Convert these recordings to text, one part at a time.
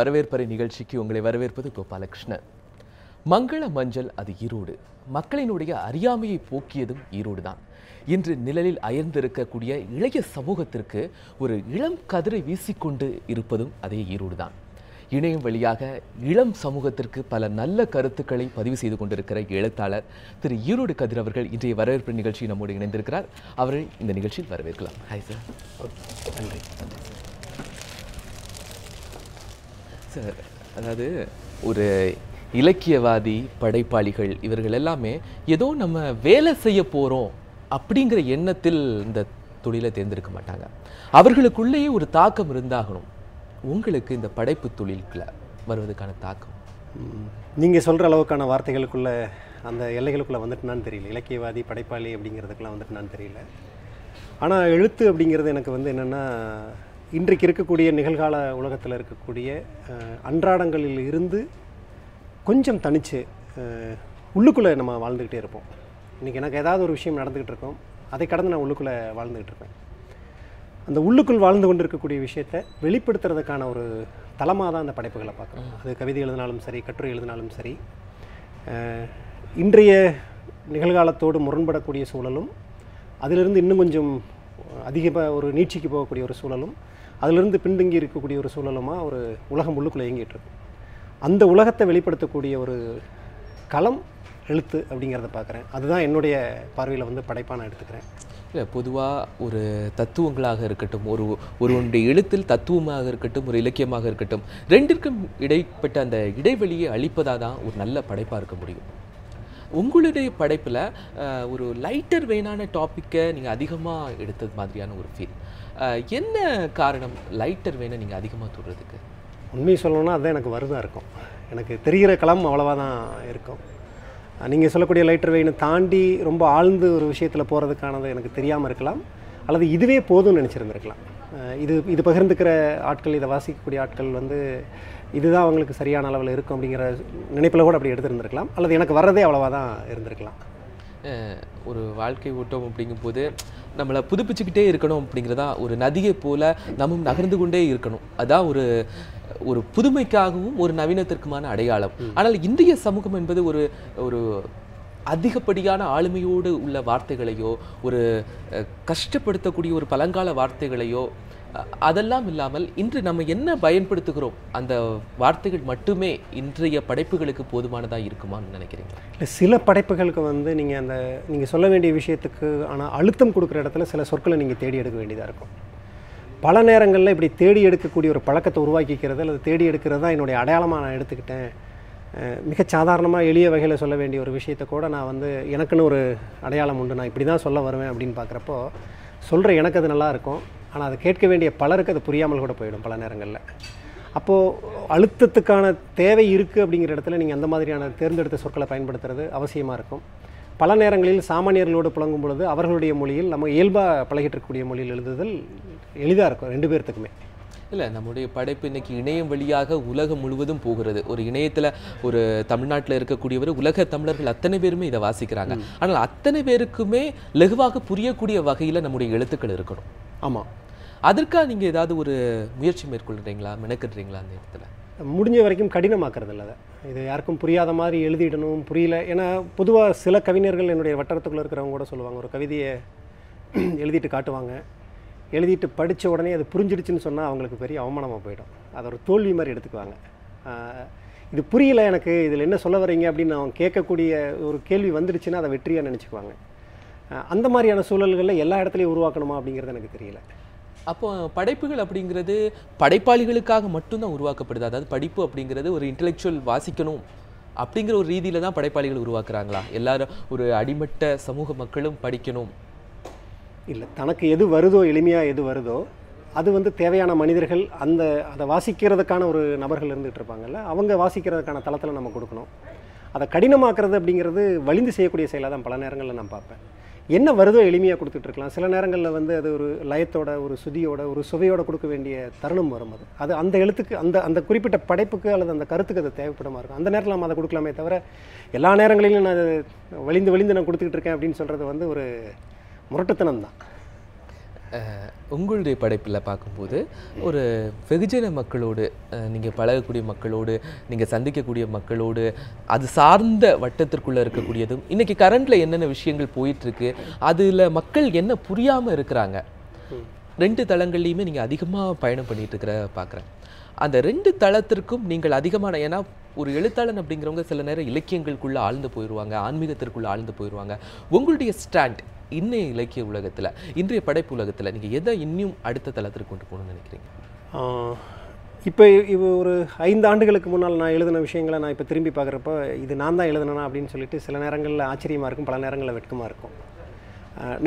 வரவேற்பறை நிகழ்ச்சிக்கு உங்களை வரவேற்பது கோபாலகிருஷ்ணன். மங்கள மஞ்சள் அது ஈரோடு. மக்களினுடைய அறியாமையை போக்கியதும் ஈரோடு தான் இன்று நிழலில் அயர்ந்திருக்கக்கூடிய இளைய சமூகத்திற்கு ஒரு இளம் கதிரை வீசிக்கொண்டு இருப்பதும் அதே ஈரோடு தான் இணையம் வழியாக இளம் சமூகத்திற்கு பல நல்ல கருத்துக்களை பதிவு செய்து கொண்டிருக்கிற எழுத்தாளர் திரு ஈரோடு கதிர் அவர்கள் இன்றைய வரவேற்பு நிகழ்ச்சி நம்மோடு இணைந்திருக்கிறார். அவரை இந்த நிகழ்ச்சியில் வரவேற்கலாம். ஹாய் சார் நன்றி. சார் அதாவது ஒரு இலக்கியவாதி படைப்பாளிகள் இவர்கள் எல்லாமே ஏதோ நம்ம வேலை செய்ய போகிறோம் அப்படிங்கிற எண்ணத்தில் இந்த தொழிலை தேர்ந்தெடுக்க மாட்டாங்க. அவர்களுக்குள்ளேயே ஒரு தாக்கம் இருந்தாகணும். உங்களுக்கு இந்த படைப்பு தொழிலுக்குள்ள வருவதற்கான தாக்கம்? நீங்கள் சொல்கிற அளவுக்கான வார்த்தைகளுக்குள்ள அந்த எல்லைகளுக்குள்ளே வந்துட்டுனான்னு தெரியல. இலக்கியவாதி படைப்பாளி அப்படிங்கிறதுக்கெல்லாம் வந்துட்டுனான்னு தெரியல. ஆனால் எழுத்து அப்படிங்கிறது எனக்கு வந்து என்னென்னா இன்றைக்கு இருக்கக்கூடிய நிகழ்கால உலகத்தில் இருக்கக்கூடிய அன்றாடங்களில் இருந்து கொஞ்சம் அஹ், உள்ளுக்குள்ளே நம்ம வாழ்ந்துக்கிட்டே இருப்போம். இன்றைக்கி எனக்கு ஏதாவது ஒரு விஷயம் நடந்துக்கிட்டு இருக்கோம் அதை கடந்து நான் உள்ளுக்குள்ளே வாழ்ந்துக்கிட்டு இருப்பேன். அந்த உள்ளுக்குள் வாழ்ந்து கொண்டு இருக்கக்கூடிய விஷயத்தை வெளிப்படுத்துறதுக்கான ஒரு தளமாக தான் அந்த படைப்புகளை பார்க்குறோம். அது கவிதை எழுதினாலும் சரி கட்டுரை எழுதினாலும் சரி இன்றைய நிகழ்காலத்தோடு முரண்படக்கூடிய சூழலும் அதிலிருந்து இன்னும் கொஞ்சம் அதிக ஒரு நீட்சிக்கு போகக்கூடிய ஒரு சூழலும் அதிலிருந்து பின்தங்கி இருக்கக்கூடிய ஒரு சூழலமாக ஒரு உலகம் உள்ளுக்குள்ளே இயங்கிட்டு இருக்கு. அந்த உலகத்தை வெளிப்படுத்தக்கூடிய ஒரு களம் எழுத்து அப்படிங்கிறத பார்க்குறேன். அதுதான் என்னுடைய பார்வையில் வந்து படைப்பாக நான் எடுத்துக்கிறேன். இல்லை பொதுவாக ஒரு தத்துவங்களாக இருக்கட்டும் ஒரு ஒருவனுடைய எழுத்தில் தத்துவமாக இருக்கட்டும் ஒரு இலக்கியமாக இருக்கட்டும் ரெண்டிற்கும் இடைப்பட்ட அந்த இடைவெளியை அழிப்பதாக தான் ஒரு நல்ல படைப்பாக இருக்க முடியும். உங்களுடைய படைப்பில் ஒரு லைட்டர் வெயினான டாப்பிக்கை நீங்கள் அதிகமாக எடுத்தது மாதிரியான ஒரு ஃபீல் என்ன காரணம் லைட்டர் வெயினை நீங்கள் அதிகமாக தொடுறதுக்கு? உண்மையை சொல்லணும்னா அதுதான் எனக்கு வருதா இருக்கும். எனக்கு தெரிகிற களம் அவ்வளோவா தான் இருக்கும் நீங்கள் சொல்லக்கூடிய லைட்டர் வெயினை தாண்டி ரொம்ப ஆழ்ந்து ஒரு விஷயத்தில் போகிறதுக்கானது எனக்கு தெரியாமல் இருக்கலாம். அல்லது இதுவே போதும்னு நினச்சிருந்துருக்கலாம். இது இது பகிர்ந்துக்கிற ஆட்கள் இதை வாசிக்கக்கூடிய ஆட்கள் வந்து இதுதான் அவங்களுக்கு சரியான அளவில் இருக்கும் அப்படிங்கிற நினைப்பில் கூட அப்படி எடுத்திருந்திருக்கலாம். அல்லது எனக்கு வர்றதே அவ்வளவா தான் இருந்திருக்கலாம். ஒரு வாழ்க்கை ஓட்டம் அப்படிங்கும்போது நம்மளை புதுப்பிச்சுக்கிட்டே இருக்கணும் அப்படிங்கிறதா ஒரு நதியை போல நம்மும் நகர்ந்து கொண்டே இருக்கணும். அதான் ஒரு ஒரு புதுமைக்காகவும் ஒரு நவீனத்திற்குமான அடையாளம். ஆனால் இன்றைய சமூகம் என்பது ஒரு ஒரு அதிகப்படியான ஆளுமையோடு உள்ள வார்த்தைகளையோ ஒரு கஷ்டப்படுத்தக்கூடிய ஒரு பழங்கால வார்த்தைகளையோ அதெல்லாம் இல்லாமல் இன்று நம்ம என்ன பயன்படுத்துகிறோம்? அந்த வார்த்தைகள் மட்டுமே இன்றைய படைப்புகளுக்கு போதுமானதாக இருக்குமான்னு நினைக்கிறீங்க இல்லை சில படைப்புகளுக்கு வந்து நீங்கள் அந்த நீங்கள் சொல்ல வேண்டிய விஷயத்துக்கு ஆனால் அழுத்தம் கொடுக்குற இடத்துல சில சொற்களை நீங்கள் தேடி எடுக்க வேண்டியதாக இருக்கும். பல நேரங்களில் இப்படி தேடி எடுக்கக்கூடிய ஒரு பழக்கத்தை உருவாக்கிக்கிறது அல்லது தேடி எடுக்கிறது தான் என்னுடைய அடையாளமாக நான் எடுத்துக்கிட்டேன். மிக மிகச் சாதாரணமாக எளிய வகையில் சொல்ல வேண்டிய ஒரு விஷயத்தை கூட நான் வந்து எனக்குன்னு ஒரு அடையாளம் உண்டு. நான் இப்படி தான் சொல்ல வருவேன் அப்படின்னு பார்க்குறப்போ சொல்கிற எனக்கு அது நல்லாயிருக்கும் ஆனால் அதை கேட்க வேண்டிய பலருக்கு அது புரியாமல் கூட போயிடும் பல நேரங்களில். அப்போது அழுத்தத்துக்கான தேவை இருக்குது அப்படிங்கிற இடத்துல நீங்கள் அந்த மாதிரியான தேர்ந்தெடுத்த சொற்களை பயன்படுத்துறது அவசியமாக இருக்கும். பல நேரங்களில் சாமானியர்களோடு புழங்கும் பொழுது அவர்களுடைய மொழியில் நம்ம இயல்பாக பழகிட்டு இருக்கக்கூடிய மொழியில் எழுதுதல் எளிதாக இருக்கும் ரெண்டு பேர்த்துக்குமே. இல்லை நம்முடைய படைப்பு இன்னைக்கு இணையம் வழியாக உலகம் முழுவதும் போகிறது. ஒரு இணையத்துல ஒரு தமிழ்நாட்டில் இருக்கக்கூடியவர் உலக தமிழர்கள் அத்தனை பேருமே இதை வாசிக்கிறாங்க. ஆனால் அத்தனை பேருக்குமே லகுவாக புரியக்கூடிய வகையில நம்முடைய எழுத்துக்கள் இருக்கணும். ஆமாம் அதற்காக நீங்க ஏதாவது ஒரு முயற்சி மேற்கொள்றீங்களா? மெனக்கிடுறீங்களா அந்த இடத்துல? முடிஞ்ச வரைக்கும் கடினமாக்குறது இல்லை. இது யாருக்கும் புரியாத மாதிரி எழுதிடணும் புரியல. ஏன்னா பொதுவாக சில கவிஞர்கள் என்னுடைய வட்டாரத்துக்குள்ளே இருக்கிறவங்க கூட சொல்லுவாங்க. ஒரு கவிதையை எழுதிட்டு காட்டுவாங்க. எழுதிட்டு படித்த உடனே அது புரிஞ்சிடுச்சுன்னு சொன்னால் அவங்களுக்கு பெரிய அவமானமாக போயிடும். அதை ஒரு தோல்வி மாதிரி எடுத்துக்குவாங்க. இது புரியல எனக்கு இதில் என்ன சொல்ல வரீங்க அப்படின்னு அவங்க கேட்கக்கூடிய ஒரு கேள்வி வந்துடுச்சுன்னா அதை வெற்றியாக நினச்சிக்குவாங்க. அந்த மாதிரியான சூழல்களில் எல்லா இடத்துலையும் உருவாக்கணுமா அப்படிங்கிறது எனக்கு தெரியல. அப்போ படைப்புகள் அப்படிங்கிறது படைப்பாளிகளுக்காக மட்டும்தான் உருவாக்கப்படுது. அதாவது படிப்பு அப்படிங்கிறது ஒரு இன்டெலெக்சுவல் வாசிக்கணும் அப்படிங்கிற ஒரு ரீதியில் தான் படைப்பாளிகள் உருவாக்குறாங்களா? எல்லாரும் ஒரு அடிமட்ட சமூக மக்களும் படிக்கணும். இல்லை தனக்கு எது வருதோ எளிமையாக எது வருதோ அது வந்து தேவையான மனிதர்கள் அந்த அதை வாசிக்கிறதுக்கான ஒரு நபர்கள் இருந்துகிட்டு இருப்பாங்கல்ல அவங்க வாசிக்கிறதுக்கான தளத்தில் நம்ம கொடுக்கணும். அதை கடினமாக்குறது அப்படிங்கிறது வலிந்து செய்யக்கூடிய செயலாக தான் பல நேரங்களில் நான் பார்ப்பேன். என்ன வருதோ எளிமையாக கொடுத்துட்டு இருக்கலாம். சில நேரங்களில் வந்து அது ஒரு லயத்தோட ஒரு சுதியோட ஒரு சுவையோட கொடுக்க வேண்டிய தருணம் வரும் அது. அது அந்த எழுத்துக்கு அந்த அந்த குறிப்பிட்ட படைப்புக்கு அல்லது அந்த கருத்துக்கு அது தேவைப்படமாக இருக்கும். அந்த நேரத்தில் நம்ம அதை கொடுக்கலாமே தவிர எல்லா நேரங்களிலும் நான் அது வலிந்து வலிந்து நான் கொடுத்துக்கிட்டு இருக்கேன் அப்படின்னு சொல்கிறது வந்து ஒரு முரட்டுத்தனம் தான் உங்களுடைய படைப்பில் பார்க்கும்போது ஒரு வெகுஜன மக்களோடு நீங்கள் பழகக்கூடிய மக்களோடு நீங்கள் சந்திக்கக்கூடிய மக்களோடு அது சார்ந்த வட்டத்திற்குள்ளே இருக்கக்கூடியதும் இன்னைக்கு கரண்டில் என்னென்ன விஷயங்கள் போயிட்டுருக்கு அதில் மக்கள் என்ன புரியாமல் இருக்கிறாங்க? ரெண்டு தளங்கள்லையுமே நீங்கள் அதிகமாக பயணம் பண்ணிட்டு இருக்கிற பார்க்குறேன் அந்த ரெண்டு தளத்திற்கும் நீங்கள் அதிகமான ஏன்னா ஒரு எழுத்தாளன் அப்படிங்கிறவங்க சில நேரம் இலக்கியங்களுக்குள்ளே ஆழ்ந்து போயிடுவாங்க ஆன்மீகத்திற்குள்ளே ஆழ்ந்து போயிடுவாங்க உங்களுடைய ஸ்டாண்ட் இன்னைய இலக்கிய உலகத்தில் இன்றைய படைப்பு உலகத்தில் நீங்கள் எதை இன்னும் அடுத்த தளத்திற்கு கொண்டு போகணும்னு நினைக்கிறீங்க? இப்போ இது ஒரு ஐந்து ஆண்டுகளுக்கு முன்னால் நான் எழுதின விஷயங்களை நான் இப்போ திரும்பி பார்க்குறப்ப இது நான் தான் எழுதினா அப்படின்னு சொல்லிட்டு சில நேரங்களில் ஆச்சரியமாக இருக்கும் பல நேரங்களில் வெட்கமாக இருக்கும்.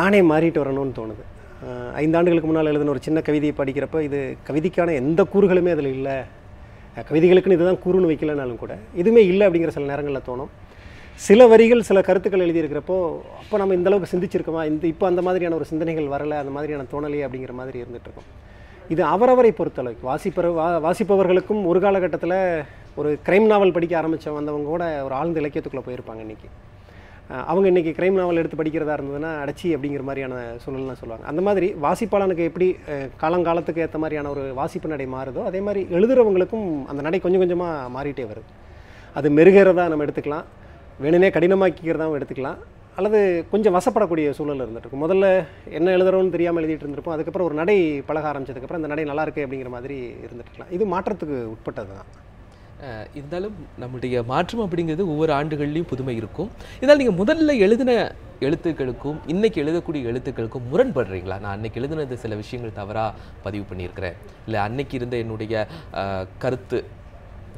நானே மாறிட்டு வரணும்னு தோணுது. ஐந்து ஆண்டுகளுக்கு முன்னால் எழுதின ஒரு சின்ன கவிதையை படிக்கிறப்ப இது கவிதைக்கான எந்த கூறுகளுமே அதில் இல்லை. கவிதைகளுக்குன்னு இதுதான் கூறுன்னு வைக்கலனாலும் கூட எதுவுமே இல்லை அப்படிங்கிற சில நேரங்களில் தோணும். சில வரிகள் சில கருத்துக்கள் எழுதியிருக்கிறப்போ அப்போ நம்ம இந்த அளவுக்கு சிந்திச்சிருக்கோமா? இந்த இப்போ அந்த மாதிரியான ஒரு சிந்தனைகள் வரலை அந்த மாதிரியான தோணலையே அப்படிங்கிற மாதிரி இருந்துட்டு இருக்கும் இது அவரவரை பொறுத்தளவுக்கு வாசிப்பவர் வா வாசிப்பவர்களுக்கும் ஒரு காலகட்டத்தில் ஒரு கிரைம் நாவல் படிக்க ஆரம்பித்த வந்தவங்க கூட ஒரு ஆழ்ந்த இலக்கியத்துக்குள்ளே போயிருப்பாங்க இன்றைக்கி அவங்க இன்றைக்கி கிரைம் நாவல் எடுத்து படிக்கிறதா இருந்ததுன்னா அடைச்சி அப்படிங்கிற மாதிரியான சூழல்லாம் சொல்லுவாங்க. அந்த மாதிரி வாசிப்பாளனுக்கு எப்படி காலங்காலத்துக்கு ஏற்ற மாதிரியான ஒரு வாசிப்பு நடை மாறுதோ அதே மாதிரி எழுதுகிறவங்களுக்கும் அந்த நடை கொஞ்சம் கொஞ்சமாக மாறிட்டே வருது. அது மெருகிறதா நம்ம எடுத்துக்கலாம். வேணுனே கடினமாக்கிக்கிறதாவும் எடுத்துக்கலாம். அல்லது கொஞ்சம் வசப்படக்கூடிய சூழல் இருந்துட்டுருக்கும். முதல்ல என்ன எழுதுறோன்னு தெரியாமல் எழுதிட்டு இருந்திருப்போம். அதுக்கப்புறம் ஒரு நடை பழக ஆரம்பிச்சதுக்கப்புறம் அந்த நடை நல்லாயிருக்கு அப்படிங்கிற மாதிரி இருந்துட்டுருக்கலாம். இது மாற்றத்துக்கு உட்பட்டது தான் இருந்தாலும் நம்முடைய மாற்றம் அப்படிங்கிறது ஒவ்வொரு ஆண்டுகள்லையும் புதுமை இருக்கும். இதனால் நீங்கள் முதல்ல எழுதின எழுத்துக்களுக்கும் இன்னைக்கு எழுதக்கூடிய எழுத்துக்களுக்கும் முரண்படுறீங்களா? நான் அன்னைக்கு எழுதினது சில விஷயங்கள் தவறாக பதிவு பண்ணியிருக்கிறேன். இல்லை அன்னைக்கு இருந்த என்னுடைய கருத்து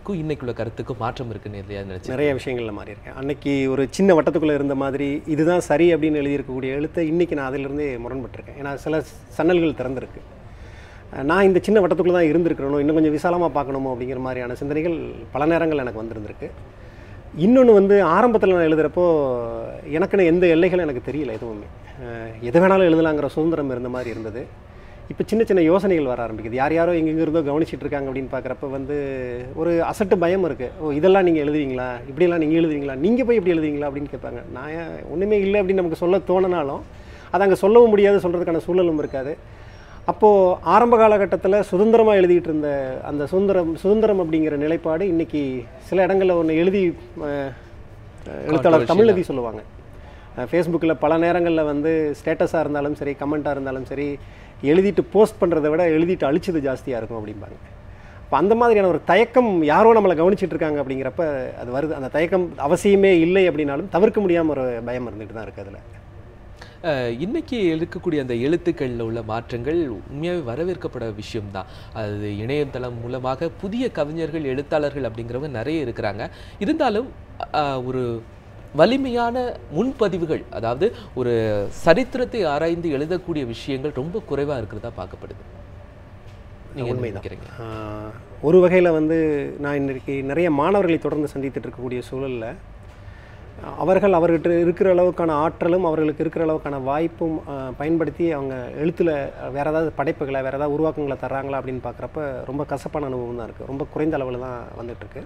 கருத்துக்கும் இன்னைக்குள்ள கருத்துக்கும் மாற்றம் இருக்குன்னு எதையா நினச்சி நிறைய விஷயங்களில் மாறி இருக்கேன் அன்னைக்கு ஒரு சின்ன வட்டத்துக்குள்ளே இருந்த மாதிரி இதுதான் சரி அப்படின்னு எழுதியிருக்கக்கூடிய எழுத்தை இன்றைக்கி நான் அதிலிருந்தே முரண்பட்டிருக்கேன். ஏன்னா சில சன்னல்கள் திறந்திருக்கு. நான் இந்த சின்ன வட்டத்துக்குள்ளே தான் இருந்திருக்கிறனோ இன்னும் கொஞ்சம் விசாலமாக பார்க்கணுமோ அப்படிங்கிற மாதிரியான சிந்தனைகள் பல நேரங்கள் எனக்கு வந்திருந்திருக்கு. இன்னொன்று வந்து ஆரம்பத்தில் நான் எழுதுகிறப்போ எனக்குன்னு எந்த எல்லைகளும் எனக்கு தெரியல எதுவுமே. எது வேணாலும் எழுதலாங்கிற சுதந்திரம் இருந்த மாதிரி இருந்தது. இப்போ சின்ன சின்ன யோசனைகள் வர ஆரம்பிக்குது. யார் யாரோ எங்கெங்க இருந்தோ கவனிச்சிட்டு இருக்காங்க அப்படின்னு பார்க்குறப்ப வந்து ஒரு அசட்டு பயம் இருக்குது ஓ இதெல்லாம் நீங்கள் எழுதுவீங்களா? இப்படியெல்லாம் நீங்கள் எழுதுவீங்களா? நீங்கள் போய் இப்படி எழுதுவீங்களா அப்படின்னு கேட்பாங்க. நான் ஒன்றுமே இல்லை அப்படின்னு நமக்கு சொல்ல தோணினாலும் அதை அங்கே சொல்லவும் முடியாது சொல்கிறதுக்கான சூழலும் இருக்காது. அப்போது ஆரம்ப காலகட்டத்தில் சுதந்திரமாக எழுதிட்டு இருந்த அந்த சுதந்திரம் சுதந்திரம் அப்படிங்கிற நிலைப்பாடு இன்னைக்கு சில இடங்களில் ஒன்று எழுதி எழுத்தாளர் தமிழதி சொல்லுவாங்க. ஃபேஸ்புக்கில் பல நேரங்களில் வந்து ஸ்டேட்டஸாக இருந்தாலும் சரி கமெண்ட்டாக இருந்தாலும் சரி எழுதிட்டு போஸ்ட் பண்ணுறதை விட எழுதிட்டு அழிச்சது ஜாஸ்தியாக இருக்கும் அப்படிம்பாங்க. அப்போ அந்த மாதிரியான ஒரு தயக்கம் யாரோ நம்மளை கவனிச்சிட்டு இருக்காங்க அப்படிங்கிறப்ப அது வருது. அந்த தயக்கம் அவசியமே இல்லை அப்படின்னாலும் தவிர்க்க முடியாமல் ஒரு பயம் இருந்துட்டு தான் இருக்குது அதில். அஹ் இன்னைக்கு இருக்கக்கூடிய அந்த எழுத்துக்களில் உள்ள மாற்றங்கள் உண்மையாகவே வரவேற்கப்பட விஷயம்தான். அது இணையதளம் மூலமாக புதிய கவிஞர்கள் எழுத்தாளர்கள் அப்படிங்கிறவங்க நிறைய இருக்கிறாங்க. இருந்தாலும் ஒரு வலிமையான முன்பதிவுகள் அதாவது ஒரு சரித்திரத்தை ஆராய்ந்து எழுதக்கூடிய விஷயங்கள் ரொம்ப குறைவாக இருக்கிறதா பார்க்கப்படுது. உண்மைதான். ஒரு வகையில் வந்து நான் இன்றைக்கு நிறைய மாணவர்களை தொடர்ந்து சந்தித்துட்டு இருக்கக்கூடிய சூழலில் அவர்கள் அவர்கிட்ட இருக்கிற அளவுக்கான ஆற்றலும் அவர்களுக்கு இருக்கிற அளவுக்கான வாய்ப்பும் பயன்படுத்தி அவங்க எழுத்தில் வேறு ஏதாவது படைப்புகளை வேறு ஏதாவது உருவாக்கங்களை தர்றாங்களா அப்படின்னு பார்க்குறப்ப ரொம்ப கசப்பான அனுபவம் தான் இருக்குது ரொம்ப குறைந்த அளவில் தான் வந்துட்டுருக்கு.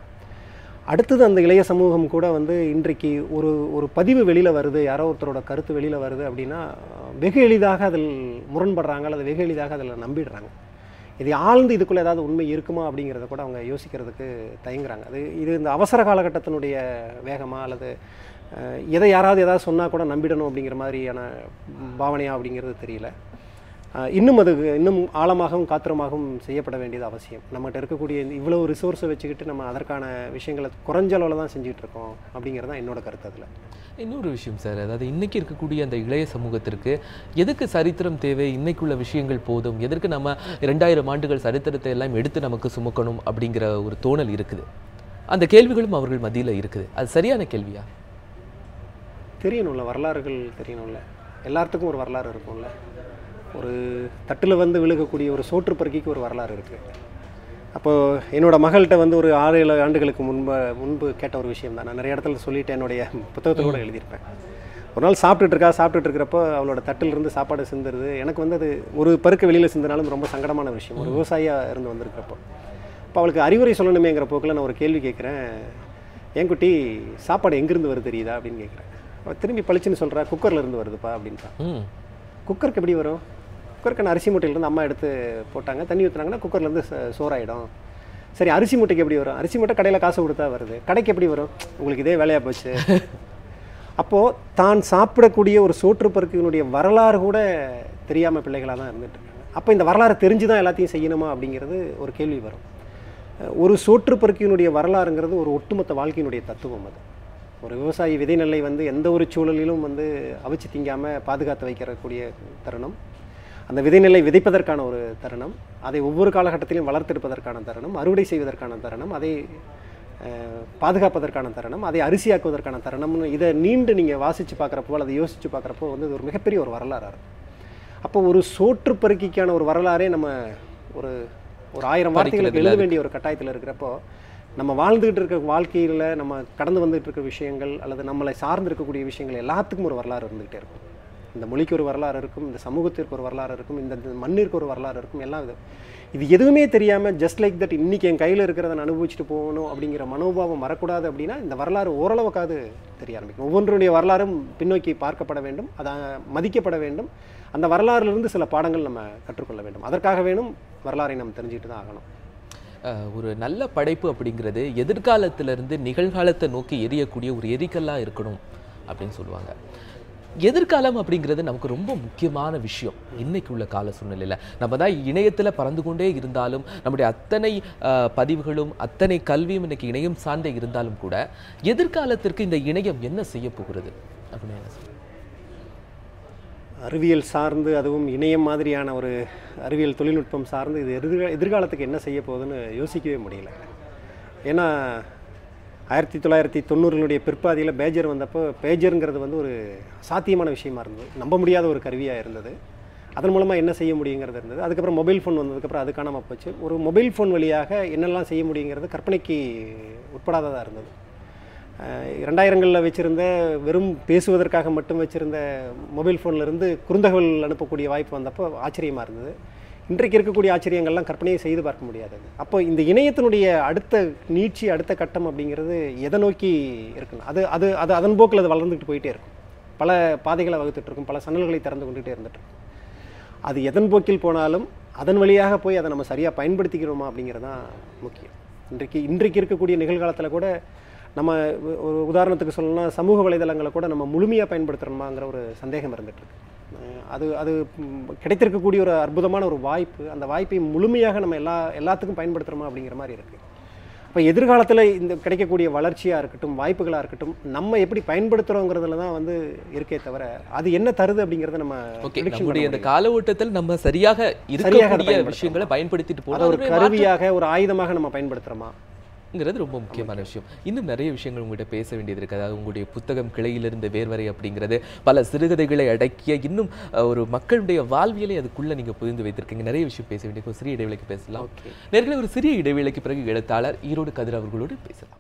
அடுத்தது அந்த இளைய சமூகம் கூட வந்து இன்றைக்கு ஒரு ஒரு பதிவு வெளியில் வருது. யாரோ ஒருத்தரோட கருத்து வெளியில் வருது அப்படின்னா வெகு எளிதாக அதில் முரண்படுறாங்க அல்லது வெகு எளிதாக அதில் நம்பிடுறாங்க. இது ஆழ்ந்து இதுக்குள்ளே ஏதாவது உண்மை இருக்குமா அப்படிங்கிறத கூட அவங்க யோசிக்கிறதுக்கு தயங்குறாங்க. அது இது இந்த அவசர காலகட்டத்தினுடைய வேகமாக அல்லது எதை யாராவது ஏதாவது சொன்னால் கூட நம்பிடணும் அப்படிங்கிற மாதிரியான பாவனையா அப்படிங்கிறது தெரியல. இன்னும் அது இன்னும் ஆழமாகவும் காத்திரமாகவும் செய்யப்பட வேண்டியது அவசியம். நம்மகிட்ட இருக்கக்கூடிய இந்த இவ்வளவு ரிசோர்ஸை வச்சுக்கிட்டு நம்ம அதற்கான விஷயங்களை குறைஞ்ச அளவில் தான் செஞ்சுட்டு இருக்கோம் அப்படிங்கிறது தான் என்னோட கருத்து அதில். இன்னொரு விஷயம் சார் அதாவது இன்னைக்கு இருக்கக்கூடிய அந்த இளைய சமூகத்திற்கு எதுக்கு சரித்திரம் தேவை? இன்னைக்குள்ள விஷயங்கள் போதும். எதற்கு நம்ம ரெண்டாயிரம் ஆண்டுகள் சரித்திரத்தை எல்லாம் எடுத்து நமக்கு சுமக்கணும் அப்படிங்கிற ஒரு தோணல் இருக்குது. அந்த கேள்விகளும் அவர்கள் மத்தியில் இருக்குது. அது சரியான கேள்வியா? தெரியணும்ல வரலாறுகள் தெரியணும்ல. எல்லாத்துக்கும் ஒரு வரலாறு இருக்கும்ல. ஒரு தட்டில் வந்து விழுகக்கூடிய ஒரு சோற்று பருக்கிக்கு ஒரு வரலாறு இருக்குது அப்போது என்னோட மகள்கிட்ட வந்து ஒரு ஆறு ஏழு ஆண்டுகளுக்கு முன்பு முன்பு கேட்ட ஒரு விஷயம் தான். நான் நிறைய இடத்துல சொல்லிட்டு என்னுடைய புத்தகத்தை கூட எழுதியிருப்பேன். ஒரு நாள் சாப்பிட்டுட்டு இருக்கா சாப்பிட்டுட்டு இருக்கிறப்போ அவளோட தட்டில் இருந்து சாப்பாடு சிந்துருது எனக்கு வந்து அது ஒரு பருக்க வெளியில் சிந்தினாலும் ரொம்ப சங்கடமான விஷயம். ஒரு விவசாயியாக இருந்து வந்திருக்கிறப்போ. இப்போ அவளுக்கு அறிவுரை சொல்லணுமேங்கிற போக்கில் நான் ஒரு கேள்வி கேட்குறேன். என் குட்டி சாப்பாடு எங்கேருந்து வருது தெரியுதா? அப்படின்னு கேட்குறேன். அவள் திரும்பி பளிச்சுன்னு சொல்கிறா குக்கரில் இருந்து வருதுப்பா அப்படின்ட்டா குக்கருக்கு எப்படி வரும்? குக்கருக்கான அரிசி மூட்டையிலேருந்து அம்மா எடுத்து போட்டாங்க. தண்ணி ஊற்றுனாங்கன்னா குக்கர்லேருந்து சோறாயிடும். சரி அரிசி மூட்டைக்கு எப்படி வரும்? அரிசி மூட்டை கடையில் காசு கொடுத்தா வருது. கடைக்கு எப்படி வரும்? உங்களுக்கு இதே வேலையாக போச்சு. அப்போது தான் சாப்பிடக்கூடிய ஒரு சோற்றுப்பருக்கினுடைய வரலாறு கூட தெரியாமல் பிள்ளைகளாக தான் இருந்துட்டு அப்போ இந்த வரலாறு தெரிஞ்சு தான் எல்லாத்தையும் செய்யணுமா அப்படிங்கிறது ஒரு கேள்வி வரும். ஒரு சோற்றுப்பருக்கியினுடைய வரலாறுங்கிறது ஒரு ஒட்டுமொத்த வாழ்க்கையினுடைய தத்துவம் அது. ஒரு விவசாயி விதை நெல்லை வந்து எந்த ஒரு சூழலிலும் வந்து அவிச்சு திங்காமல் பாதுகாத்து வைக்கிறக்கூடிய தருணம். அந்த விதை நெல்லை விதைப்பதற்கான ஒரு தருணம் அதை ஒவ்வொரு காலகட்டத்திலும் வளர்த்தெடுப்பதற்கான தருணம் அறுவடை செய்வதற்கான தருணம் அதை பாதுகாப்பதற்கான தருணம் அதை அரிசியாக்குவதற்கான தருணம்னு இதை நீண்டு நீங்கள் வாசித்து பார்க்குறப்போ அல்லது யோசித்து பார்க்குறப்போ வந்து இது ஒரு மிகப்பெரிய ஒரு வரலாறு இருக்கும். அப்போ ஒரு சோற்று பருக்கிக்கான ஒரு வரலாறே நம்ம ஒரு ஒரு ஆயிரம் வார்த்தைகளுக்கு எழுத வேண்டிய ஒரு கட்டாயத்தில் இருக்கிறப்போ நம்ம வாழ்ந்துகிட்டு இருக்க வாழ்க்கையில் நம்ம கடந்து வந்துட்டு இருக்க விஷயங்கள் அல்லது நம்மளை சார்ந்து இருக்கக்கூடிய விஷயங்கள் எல்லாத்துக்கும் ஒரு வரலாறு இருந்துகிட்டே இருக்கும். இந்த மொழிக்கு ஒரு வரலாறு இருக்கும் இந்த சமூகத்திற்கு ஒரு வரலாறு இருக்கும் இந்த மண்ணிற்கு ஒரு வரலாறு இருக்கும் எல்லாம் இது. இது எதுவுமே தெரியாமல் ஜஸ்ட் லைக் தட் இன்னைக்கு என் கையில் இருக்கிறத நான் அனுபவிச்சுட்டு போகணும் அப்படிங்கிற மனோபாவம் வரக்கூடாது அப்படின்னா இந்த வரலாறு ஓரளவுக்காவது தெரிய ஆரம்பிக்கும். ஒவ்வொன்றுடைய வரலாறும் பின்னோக்கி பார்க்கப்பட வேண்டும் அதை மதிக்கப்பட வேண்டும். அந்த வரலாறுலேருந்து சில பாடங்கள் நம்ம கற்றுக்கொள்ள வேண்டும். அதற்காக வேணும் வரலாறை நம்ம தெரிஞ்சுக்கிட்டு தான் ஆகணும். ஒரு நல்ல படைப்பு அப்படிங்கிறது எதிர்காலத்திலிருந்து நிகழ்காலத்தை நோக்கி எரியக்கூடிய ஒரு எரிக்கல்லாக இருக்கணும் அப்படின்னு சொல்லுவாங்க. எதிர்காலம் அப்படிங்கிறது நமக்கு ரொம்ப முக்கியமான விஷயம். இன்னைக்கு உள்ள கால சூழ்நிலையில். நம்ம தான் இணையத்தில் பறந்து கொண்டே இருந்தாலும் நம்முடைய அத்தனை பதிவுகளும் அத்தனை கல்வியும் இன்னைக்கு இணையம் சார்ந்தே இருந்தாலும் கூட எதிர்காலத்திற்கு இந்த இணையம் என்ன செய்ய போகிறது? அப்படின்னு அறிவியல் சார்ந்து அதுவும் இணையம் மாதிரியான ஒரு அறிவியல் தொழில்நுட்பம் சார்ந்து இது எதிர்கா எதிர்காலத்துக்கு என்ன செய்ய போகுதுன்னு யோசிக்கவே முடியல. ஏன்னா ஆயிரத்தி தொள்ளாயிரத்தி தொண்ணூறுகளுடைய பிற்பாதியில் பேஜர் வந்தப்போ பேஜருங்கிறது வந்து ஒரு சாத்தியமான விஷயமா இருந்தது. நம்ப முடியாத ஒரு கருவியாக இருந்தது. அதன் மூலமாக என்ன செய்ய முடியுங்கிறது இருந்தது. அதுக்கப்புறம் மொபைல் ஃபோன் வந்ததுக்கப்புறம் அது காணாமல் போச்சு. ஒரு மொபைல் ஃபோன் வழியாக என்னெல்லாம் செய்ய முடியுங்கிறது கற்பனைக்கு உட்படாததாக இருந்தது. ரெண்டாயிரங்களில் இரண்டாயிரங்களில் வச்சுருந்த வெறும் பேசுவதற்காக மட்டும் வச்சுருந்த மொபைல் ஃபோன்லேருந்து குறுந்தகவல் அனுப்பக்கூடிய வாய்ப்பு வந்தப்போ ஆச்சரியமாக இருந்தது. இன்றைக்கு இருக்கக்கூடிய ஆச்சரியங்கள்லாம் கற்பனையை செய்து பார்க்க முடியாது. அப்போ இந்த இணையத்தினுடைய அடுத்த நீட்சி அடுத்த கட்டம் அப்படிங்கிறது எதை நோக்கி இருக்குன்னு? அது அது அது அதன் போக்கில் அது வளர்ந்துட்டு போயிட்டே இருக்கும். பல பாதைகளை வகுத்துட்டு இருக்கும். பல சன்னல்களை திறந்து கொண்டுகிட்டே இருந்துட்டு இருக்கும். அது எதன் போக்கில் போனாலும் அதன் வழியாக போய் அதை நம்ம சரியாக பயன்படுத்திக்கிறோமா அப்படிங்கிறது தான் முக்கியம். இன்றைக்கு இன்றைக்கு இருக்கக்கூடிய நிகழ்காலத்தில் கூட நம்ம ஒரு உதாரணத்துக்கு சொல்லணும்னா சமூக வலைதளங்களை கூட நம்ம முழுமையாக பயன்படுத்துகிறோமாங்கிற ஒரு சந்தேகம் இருந்துட்டு இருக்கு. அது அது கிடைத்திருக்கக்கூடிய ஒரு அற்புதமான ஒரு வாய்ப்பு அந்த வாய்ப்பை முழுமையாக நம்ம எல்லா எல்லாத்துக்கும் பயன்படுத்துகிறோமா அப்படிங்கிற மாதிரி இருக்குது அப்போ எதிர்காலத்தில் இந்த கிடைக்கக்கூடிய வளர்ச்சியாக இருக்கட்டும் வாய்ப்புகளாக இருக்கட்டும் நம்ம எப்படி பயன்படுத்துகிறோங்கிறதுல தான் வந்து இருக்கே தவிர அது என்ன தருது அப்படிங்கிறத நம்ம ஓகே நம்முடைய இந்த. கால ஓட்டத்தில் நம்ம சரியாக இருக்கக்கூடிய. விஷயங்களை பயன்படுத்திட்டு அதை ஒரு போகிறோம் கருவியாக ஒரு ஆயுதமாக நம்ம பயன்படுத்துகிறோமா ங்கிறது ரொம்ப முக்கியமான விஷயம். இன்னும் நிறைய விஷயங்கள் உங்கள்கிட்ட பேச வேண்டியது இருக்கு அதாவது உங்களுடைய புத்தகம் கிளையிலிருந்து வேர்வரை அப்படிங்கிறது பல சிறுகதைகளை அடக்கிய இன்னும் ஒரு மக்களுடைய வாழ்வியலை அதுக்குள்ள நீங்க புரிந்து வைத்திருக்கீங்க. நிறைய விஷயம் பேச வேண்டிய ஒரு சிறிய இடைவேளைக்கு பேசலாம். நேர்களை ஒரு சிறிய இடைவேளைக்கு பிறகு எழுத்தாளர் ஈரோடு கதிர் அவர்களோடு பேசலாம்.